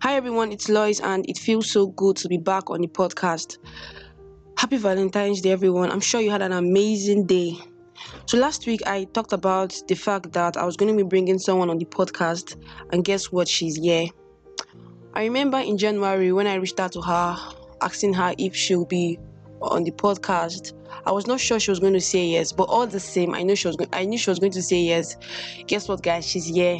Hi everyone, it's Lois, and it feels so good to be back on the podcast. Happy Valentine's Day, everyone. I'm sure you had an amazing day. So, last week I talked about the fact that I was going to be bringing someone on the podcast, and guess what? She's here. I remember in January when I reached out to her, asking her if she'll be on the podcast. I was not sure she was going to say yes, but all the same, I knew she was. Go- I knew she was going to say yes. Guess what, guys? She's here.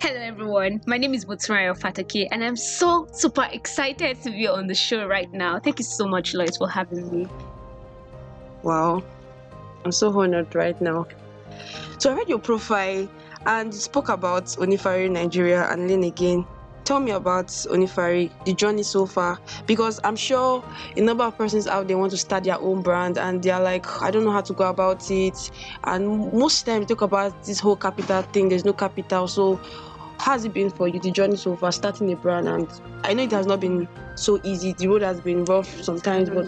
Hello everyone, my name is Motunrayo Fatoke and I'm so super excited to be on the show right now. Thank you so much, Lois, for having me. Wow, I'm so honored right now. So I read your profile and spoke about Onifari Nigeria and then again. Tell me about Onifari, the journey so far, because I'm sure a number of persons out there want to start their own brand and they're like, I don't know how to go about it. And most time talk about this whole capital thing. There's no capital, so how's it been for you the journey so far starting a brand and i know it has not been so easy the road has been rough sometimes but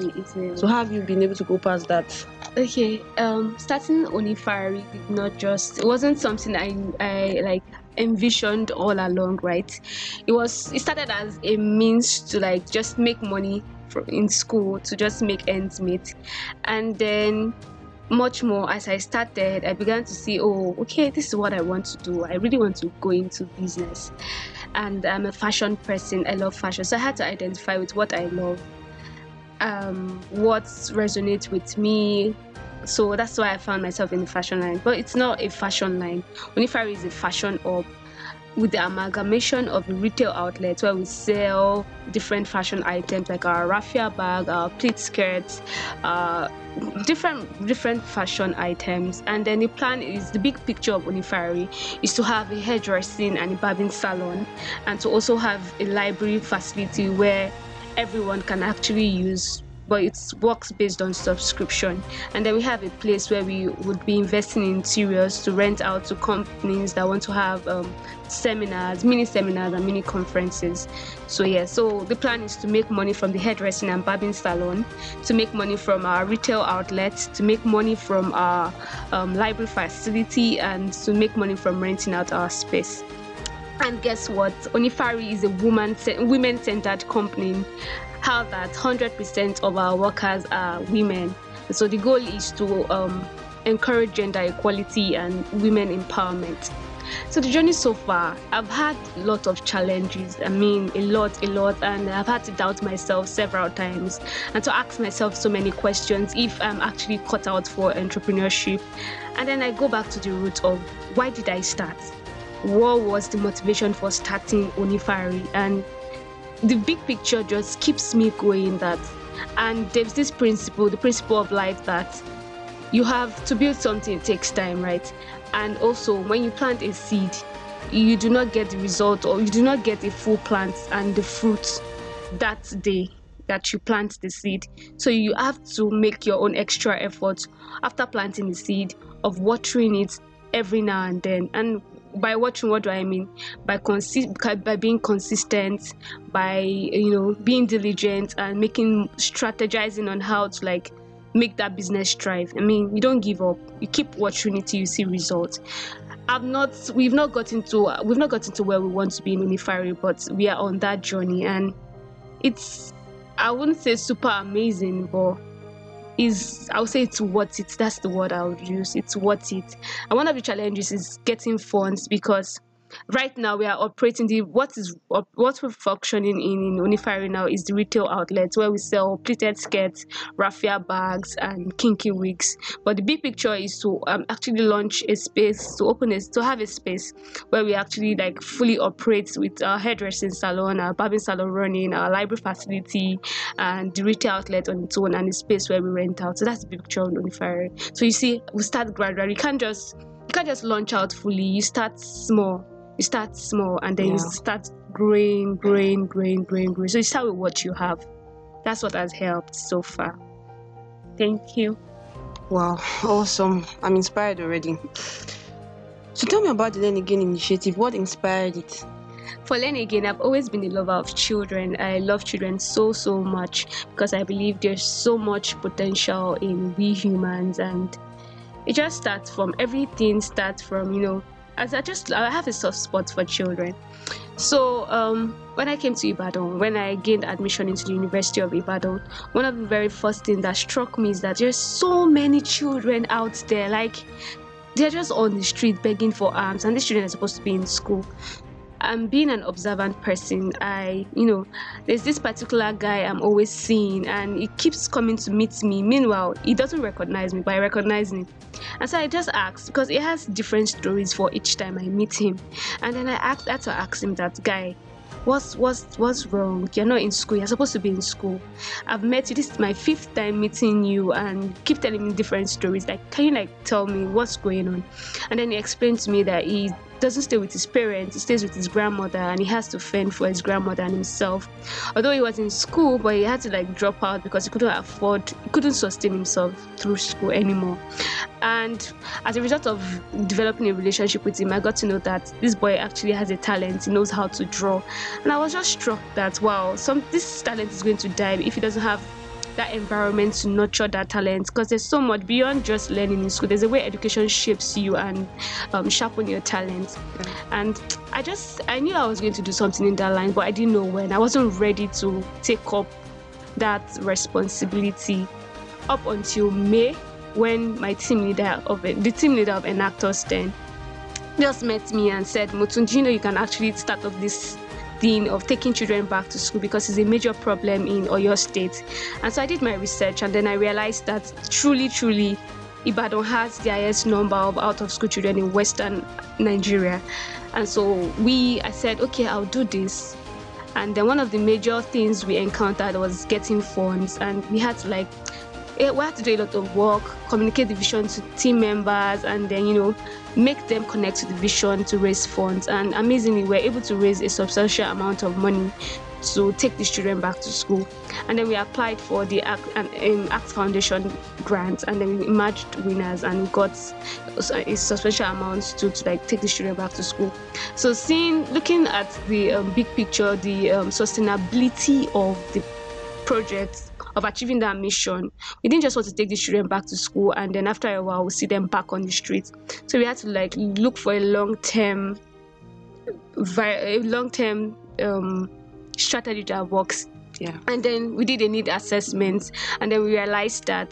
so how have you been able to go past that okay um starting onifari did not just it wasn't something i i like envisioned all along right it was it started as a means to like just make money in school to just make ends meet and then much more as I started, I began to see, oh, okay, this is what I want to do. I really want to go into business. And I'm a fashion person, I love fashion. So I had to identify with what I love, um, what resonates with me. So that's why I found myself in the fashion line. But it's not a fashion line. Onifari is a fashion up with the amalgamation of retail outlets where we sell different fashion items like our raffia bag, our pleat skirts, uh, different different fashion items. And then the plan is the big picture of Onifari is to have a hairdressing and a barbing salon, and to also have a library facility where everyone can actually use but it works based on subscription. And then we have a place where we would be investing in interiors to rent out to companies that want to have um, seminars, mini seminars, and mini conferences. So, yeah, so the plan is to make money from the hairdressing and barbing salon, to make money from our retail outlets, to make money from our um, library facility, and to make money from renting out our space. And guess what? Onifari is a woman women centered company how that 100% of our workers are women. So the goal is to um, encourage gender equality and women empowerment. So the journey so far, I've had a lot of challenges. I mean, a lot, a lot, and I've had to doubt myself several times and to ask myself so many questions if I'm actually cut out for entrepreneurship. And then I go back to the root of why did I start? What was the motivation for starting Onifari? And the big picture just keeps me going that and there's this principle the principle of life that you have to build something it takes time right? And also when you plant a seed you do not get the result or you do not get a full plant and the fruit that day that you plant the seed. So you have to make your own extra effort after planting the seed of watering it every now and then. And by watching what do i mean? By consi- by being consistent by you know being diligent and making strategizing on how to like make that business thrive. I mean you don't give up. You keep watching it you see results. I've not we've not gotten to we've not gotten to where we want to be in Onifari but we are on that journey. And it's i wouldn't say super amazing but is I would say it's worth it. That's the word I would use. It's worth it. And one of the challenges is getting funds because right now we are operating the what is what we're functioning in in Onifari now is the retail outlets where we sell pleated skirts, raffia bags, and kinky wigs. But the big picture is to um, actually launch a space to open it to have a space where we actually like fully operate with our hairdressing salon, our barbing salon running, our library facility, and the retail outlet on its own, and the space where we rent out. So that's the big picture of Onifari. So you see, we start gradually. You can't just you can't just launch out fully. You start small you start small and then yeah. you start growing, growing, growing, growing, growing. So you start with what you have. That's what has helped so far. Thank you. Wow, awesome. I'm inspired already. So tell me about the Learn Again initiative. What inspired it? For Learn Again, I've always been a lover of children. I love children so, so much because I believe there's so much potential in we humans and it just starts from everything starts from, you know, as I just I have a soft spot for children. So um, when I came to Ibadan, when I gained admission into the University of Ibadan, one of the very first things that struck me is that there's so many children out there. Like they're just on the street begging for alms, and these children are supposed to be in school. I'm being an observant person. I, you know, there's this particular guy I'm always seeing, and he keeps coming to meet me. Meanwhile, he doesn't recognize me, but I recognize him. And so I just asked because he has different stories for each time I meet him. And then I asked, had to ask him that guy, what's what's what's wrong you're not in school you're supposed to be in school i've met you this is my fifth time meeting you and keep telling me different stories like can you like tell me what's going on and then he explained to me that he doesn't stay with his parents, he stays with his grandmother and he has to fend for his grandmother and himself. Although he was in school, but he had to like drop out because he couldn't afford, he couldn't sustain himself through school anymore. And as a result of developing a relationship with him, I got to know that this boy actually has a talent, he knows how to draw. And I was just struck that wow, some this talent is going to die if he doesn't have that environment to nurture that talent because there's so much beyond just learning in school. There's a way education shapes you and um, sharpen your talent. And i just i knew i was going to do something in that line but i didn't know when. I wasn't ready to take up that responsibility up until may when my team leader of the team leader of Enactus then just met me and said, Motun, do you know you can actually start off this of taking children back to school because it's a major problem in Oyo State. And so I did my research and then I realized that truly, truly, Ibadan has the highest number of out of school children in Western Nigeria. And so we, I said, okay, I'll do this. And then one of the major things we encountered was getting funds, and we had to like we had to do a lot of work, communicate the vision to team members, and then you know make them connect to the vision to raise funds. And amazingly, we we're able to raise a substantial amount of money to take these children back to school. And then we applied for the ACT, um, ACT Foundation grant, and then we emerged winners and got a substantial amount to, to like take the children back to school. So seeing, looking at the um, big picture, the um, sustainability of the project of achieving that mission. We didn't just want to take the children back to school and then after a while we see them back on the streets. So we had to like look for a long term, a long term um, strategy that works. Yeah. And then we did a need assessment, and then we realized that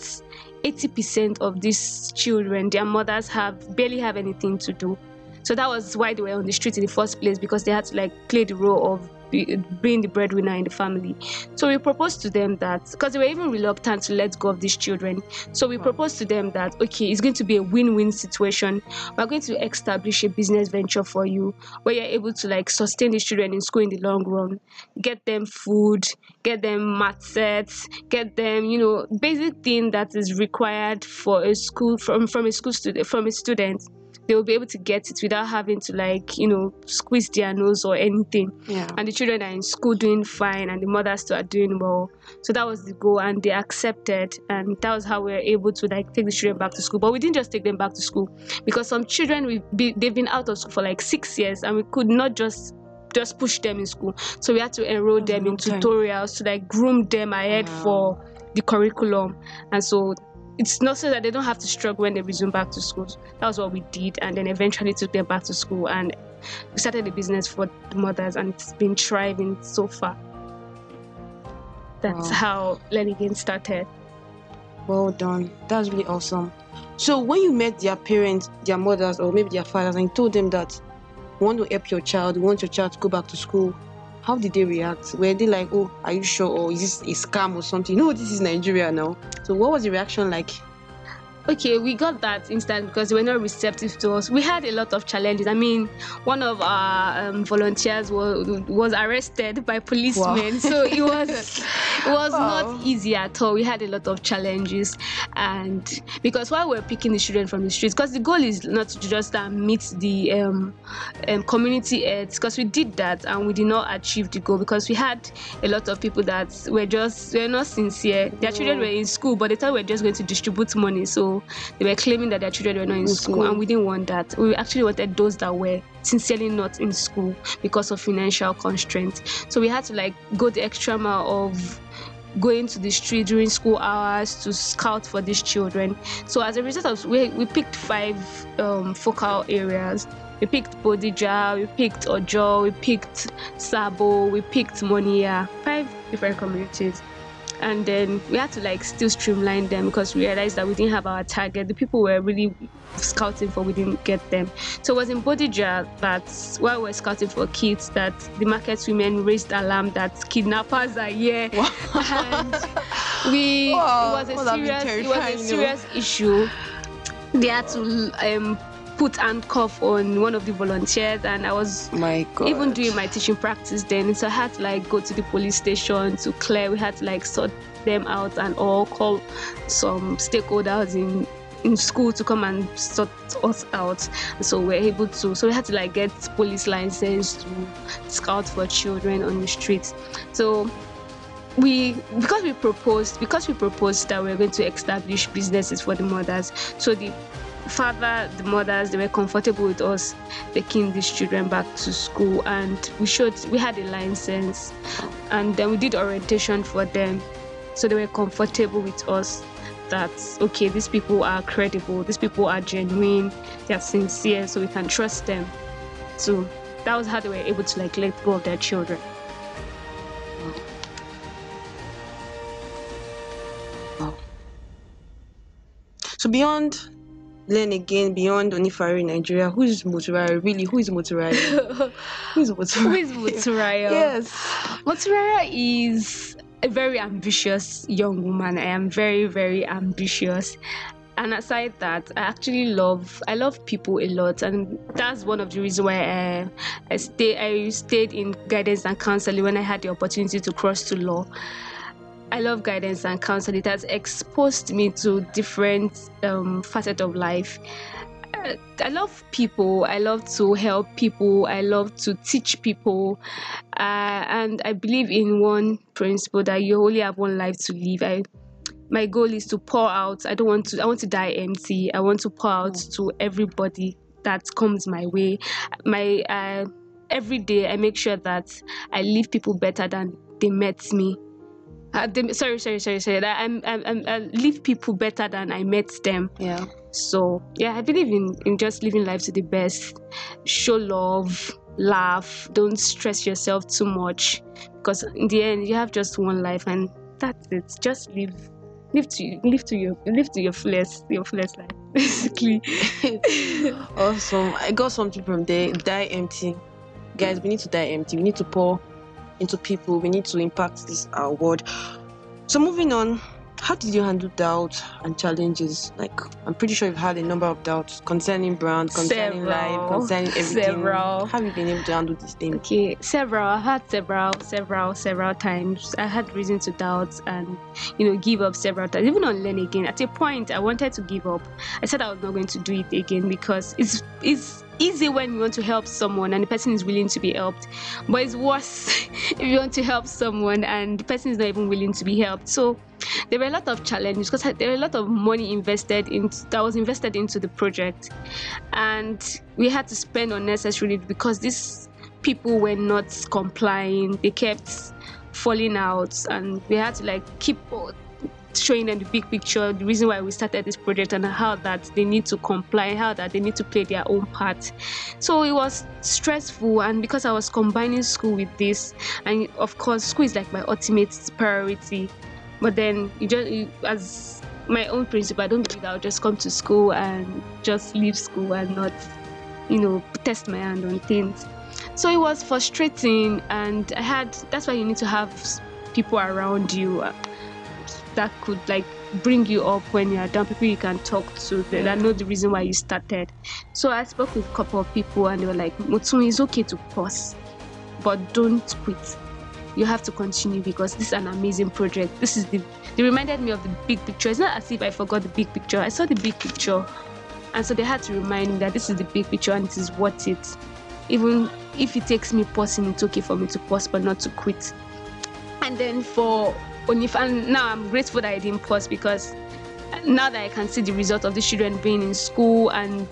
80% of these children, their mothers have barely have anything to do. So that was why they were on the street in the first place because they had to like play the role of being the breadwinner in the family. So we proposed to them that because they were even reluctant to let go of these children. So we proposed to them that okay, it's going to be a win-win situation. We're going to establish a business venture for you where you're able to like sustain these children in school in the long run, get them food, get them mat sets, get them, you know, basic thing that is required for a school from from a school student from a student they will be able to get it without having to like you know squeeze their nose or anything. Yeah. and the children are in school doing fine and the mothers too are doing well. So that was the goal and they accepted and that was how we were able to like take the children back to school. But we didn't just take them back to school because some children we be, they've been out of school for like six years and we could not just just push them in school. So we had to enroll oh, them in tutorials to like groom them ahead wow. for the curriculum. And so it's not so that they don't have to struggle when they resume back to school. That was what we did, and then eventually took them back to school, and we started a business for the mothers, and it's been thriving so far. That's wow. how Learn Again started. Well done. That's really awesome. So when you met their parents, their mothers, or maybe their fathers, and told them that you want to help your child, you want your child to go back to school, how did they react? Were they like, oh, are you sure? Or is this a scam or something? No, this is Nigeria now. So what was the reaction like? Okay, we got that instant because they were not receptive to us. We had a lot of challenges. I mean, one of our um, volunteers was was arrested by policemen, wow. so it was it was wow. not easy at all. We had a lot of challenges, and because while we are picking the children from the streets, because the goal is not to just uh, meet the um, um, community aids, because we did that and we did not achieve the goal because we had a lot of people that were just were not sincere. Their children were in school, but they thought we were just going to distribute money, so they were claiming that their children were not in, in school, school, and we didn't want that. We actually wanted those that were sincerely not in school because of financial constraints. So we had to like go the extra mile of going to the street during school hours to scout for these children. So as a result of we, we picked five um, focal areas We picked Bodija, we picked Ojoo, we picked Sabo, we picked Moniya, five different communities and then we had to like still streamline them because we realized that we didn't have our target. The people were really scouting for, we didn't get them. So it was in Bodija that while we were scouting for kids, that the market women raised alarm that kidnappers are here, Wow. and we Wow, it was a serious it was a serious issue. They had to um, put handcuff on one of the volunteers, and I was even doing my teaching practice then. So i had to like go to the police station to clear. We had to like sort them out and all call some stakeholders in in school to come and sort us out. So we're able to so we had to like get police license to scout for children on the streets. So we because we proposed because we proposed that we are going to establish businesses for the mothers so the father the mothers they were comfortable with us taking these children back to school. And we showed we had a license and then we did orientation for them. So they were comfortable with us that okay these people are credible. These people are genuine. They're sincere. So we can trust them. So that was how they were able to like let go of their children. So beyond Learn Again, beyond Onifari Nigeria, who is Motunrayo? Really, who is Motunrayo? who is who Motunrayo? is Motunrayo? Yes. Motunrayo is a very ambitious young woman. I am very, very ambitious. And aside that, I actually love I love people a lot, and that's one of the reasons why I I stay I stayed in guidance and counseling when I had the opportunity to cross to law. I love guidance and counsel. It has exposed me to different um, facets of life. I love people. I love to help people. I love to teach people. Uh, and I believe in one principle that you only have one life to live. I, my goal is to pour out. I don't want to. I want to die empty. I want to pour out to everybody that comes my way. My uh, every day, I make sure that I leave people better than they met me. Uh, they, sorry, sorry, sorry, sorry. That I'm, I'm, I'm, I leave people better than I met them. Yeah. So yeah, I believe in in just living life to the best. Show love, laugh. Don't stress yourself too much because in the end you have just one life and that's it. Just live, live to live to your live to your flesh, your flesh life basically. Awesome. I got something from there. Die empty. Guys, we need to die empty. We need to pour into people. We need to impact this our world. So moving on, how did you handle doubt and challenges? Like I'm pretty sure you've had a number of doubts concerning brand, concerning life, concerning everything. Several. How have you been able to handle these things? Okay, several. I had several, several, several times. I had reason to doubt and, you know, give up several times. Even on learn again. At a point, I wanted to give up. I said I was not going to do it again because it's it's easy when you want to help someone and the person is willing to be helped, but it's worse if you want to help someone and the person is not even willing to be helped. So there were a lot of challenges because there were a lot of money invested in that was invested into the project, and we had to spend unnecessarily because these people were not complying. They kept falling out, and we had to like keep showing them the big picture, the reason why we started this project, and how that they need to comply, how that they need to play their own part. So it was stressful, and because I was combining school with this, and of course, school is like my ultimate priority. But then you just you, as my own principle, I don't believe I'll just come to school and just leave school and not, you know, test my hand on things. So it was frustrating, and I had. That's why you need to have people around you that could like bring you up when you are down. People you can talk to that that know the reason why you started. So I spoke with a couple of people, and they were like, "Motun, it's okay to pause, but don't quit." you have to continue because this is an amazing project. This is the they reminded me of the big picture. It's not as if I forgot the big picture. I saw the big picture. And so they had to remind me that this is the big picture and it is worth it. Even if it takes me pausing, it's okay for me to pause but not to quit. And then for Onif and now I'm grateful that I didn't pause because now that I can see the result of the children being in school and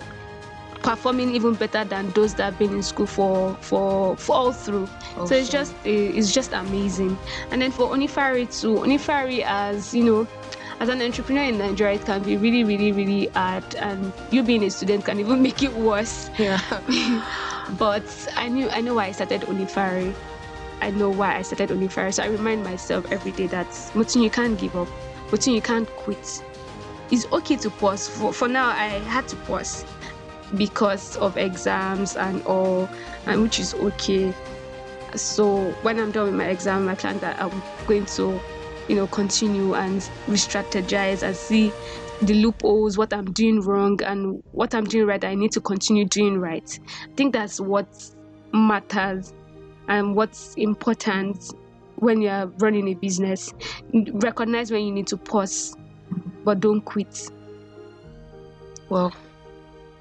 performing even better than those that have been in school for for, for all through. So it's just eh, it's just amazing. And then for Onifari too, Onifari as you know, as an entrepreneur in Nigeria, it can be really, really, really hard, and you being a student can even make it worse. Yeah. but I knew I know why I started Onifari. I know why I started Onifari. So I remind myself every day that Motun, you can't give up. Motun, you can't quit. It's okay to pause. For, for now, I had to pause because of exams and all, and which is okay. So when I'm done with my exam, I plan that I'm going to, you know, continue and re-strategize and see the loopholes, what I'm doing wrong, and what I'm doing right. I need to continue doing right. I think that's what matters and what's important when you're running a business. Recognize when you need to pause, but don't quit. Well,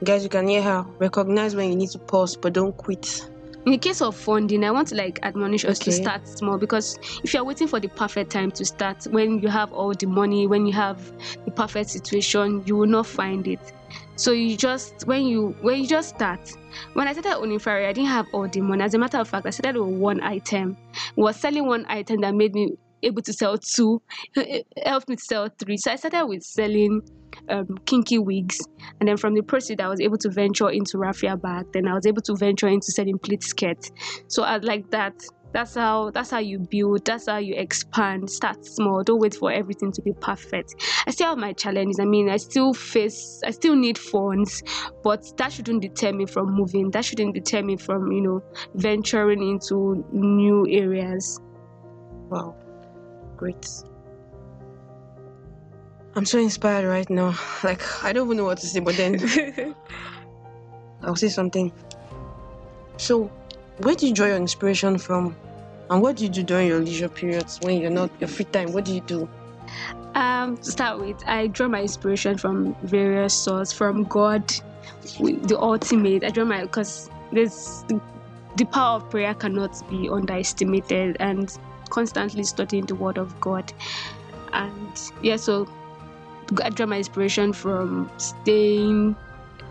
guys, you can hear her. Recognize when you need to pause, but don't quit. In the case of funding, I want to like admonish us to start small because if you're waiting for the perfect time to start, when you have all the money, when you have the perfect situation, you will not find it. So you just when you when you just start. When I started Onifari, I didn't have all the money. As a matter of fact, I started with one item. was selling one item that made me able to sell two, it helped me to sell three. So I started with selling um, kinky wigs, and then from the proceed, I was able to venture into raffia bag. Then I was able to venture into selling pleat skirts. So I like that. That's how that's how you build. That's how you expand. Start small. Don't wait for everything to be perfect. I still have my challenges. I mean, I still face. I still need funds, but that shouldn't deter me from moving. That shouldn't deter me from you know venturing into new areas. Wow. Great. I'm so inspired right now. Like, I don't even know what to say, but then I'll say something. So, where do you draw your inspiration from? And what do you do during your leisure periods when you're not your free time? What do you do? Um, to start with, I draw my inspiration from various sources, from God, the ultimate. I draw my because there's the, the power of prayer cannot be underestimated, and constantly studying the Word of God. And yeah, so I draw my inspiration from staying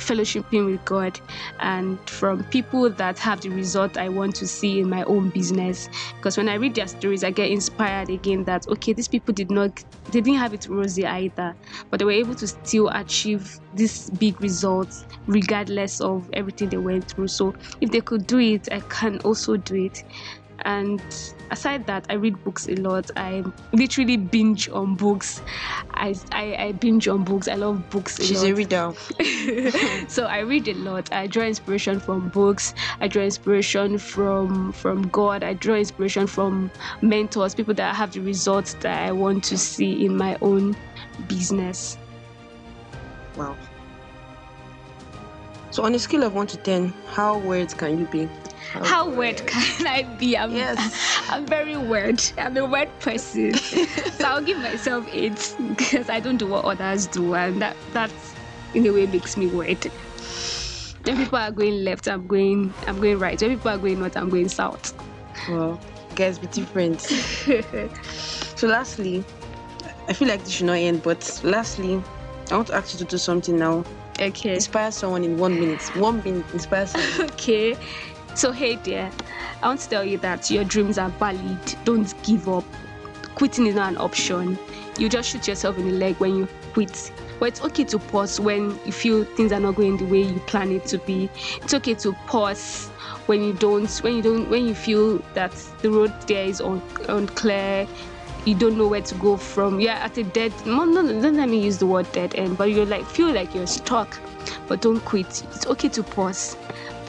fellowshipping with God and from people that have the result I want to see in my own business. Because when I read their stories, I get inspired again that okay, these people did not they didn't have it rosy either, but they were able to still achieve these big results regardless of everything they went through. So if they could do it, I can also do it. And aside that, I read books a lot. I literally binge on books. I, I, I binge on books. I love books a She's lot a reader. so I read a lot. I draw inspiration from books. I draw inspiration from from God. I draw inspiration from mentors, people that have the results that I want to see in my own business. Wow. So, on a scale of 1 to 10, how weird can you be? How weird can I be? I'm, Yes. I'm very weird. I'm a weird person. so I'll give myself eight because I don't do what others do, and that that in a way makes me weird. When people are going left, I'm going I'm going right. When people are going north, I'm going south. Well, guys, be different. So, lastly, I feel like this should not end, but lastly, I want to ask you to do something now. okay. Inspire someone in one minute. One minute, inspire someone. Okay. So hey dear, I want to tell you that your dreams are valid. Don't give up. Quitting is not an option. You just shoot yourself in the leg when you quit. But it's okay to pause when you feel things are not going the way you plan it to be. It's okay to pause when you don't when you don't when you feel that the road there is un, unclear you don't know where to go from you're at a dead no no don't let me use the word dead end but you like feel like you're stuck but don't quit it's okay to pause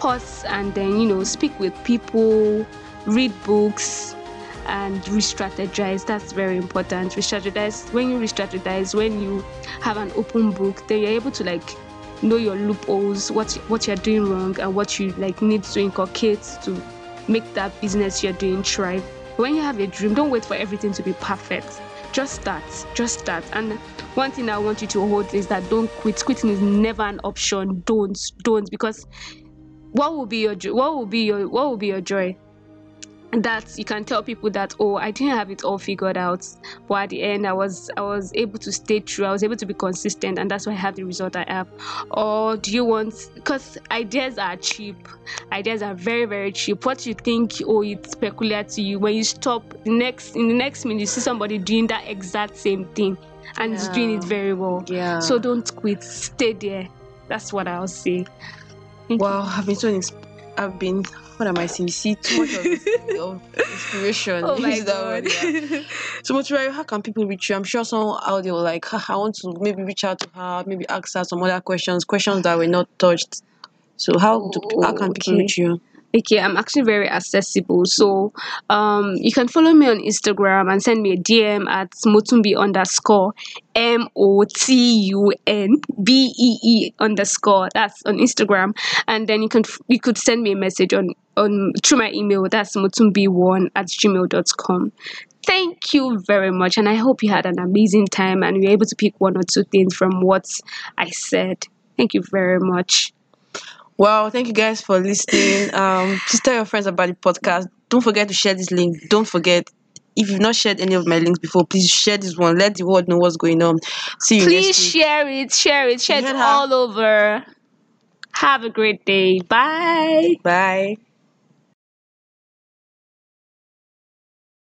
and then you know speak with people read books and re-strategize. That's very important. Re-strategize when you re-strategize when you have an open book then you're able to like know your loopholes what what you're doing wrong and what you like need to inculcate to make that business you're doing thrive. When you have a dream don't wait for everything to be perfect. Just start just start. And one thing i want you to hold is that don't quit. Quitting is never an option. Don't don't because what will be your what will be your what will be your joy that you can tell people that oh i didn't have it all figured out but at the end i was i was able to stay true i was able to be consistent and that's why i have the result i have or do you want because ideas are cheap ideas are very very cheap what you think oh it's peculiar to you when you stop the next in the next minute you see somebody doing that exact same thing and is doing it very well. Yeah. So don't quit. Stay there. That's what I'll say. Wow, I've been so ins- I've been what am I saying? See too much of, of inspiration. Oh my that word, god. yeah. So Motunrayo, how can people reach you? I'm sure someone out there will like, "Ah, I want to maybe reach out to her, maybe ask her some other questions, questions that were not touched. So how do, how can people Okay. reach you? Okay, I'm actually very accessible. So um you can follow me on Instagram and send me a DM at motunbee underscore M O T U N B E E underscore. That's on Instagram. And then you can you could send me a message on on through my email. That's motunbee1 at gmail.com. Thank you very much. And I hope you had an amazing time and you're able to pick one or two things from what I said. Thank you very much. Wow, thank you guys for listening. Um, please tell your friends about the podcast. Don't forget to share this link. Don't forget. If you've not shared any of my links before, please share this one. Let the world know what's going on. See you Please next week. share it, share it, share it all over. Have a great day. Bye. Bye.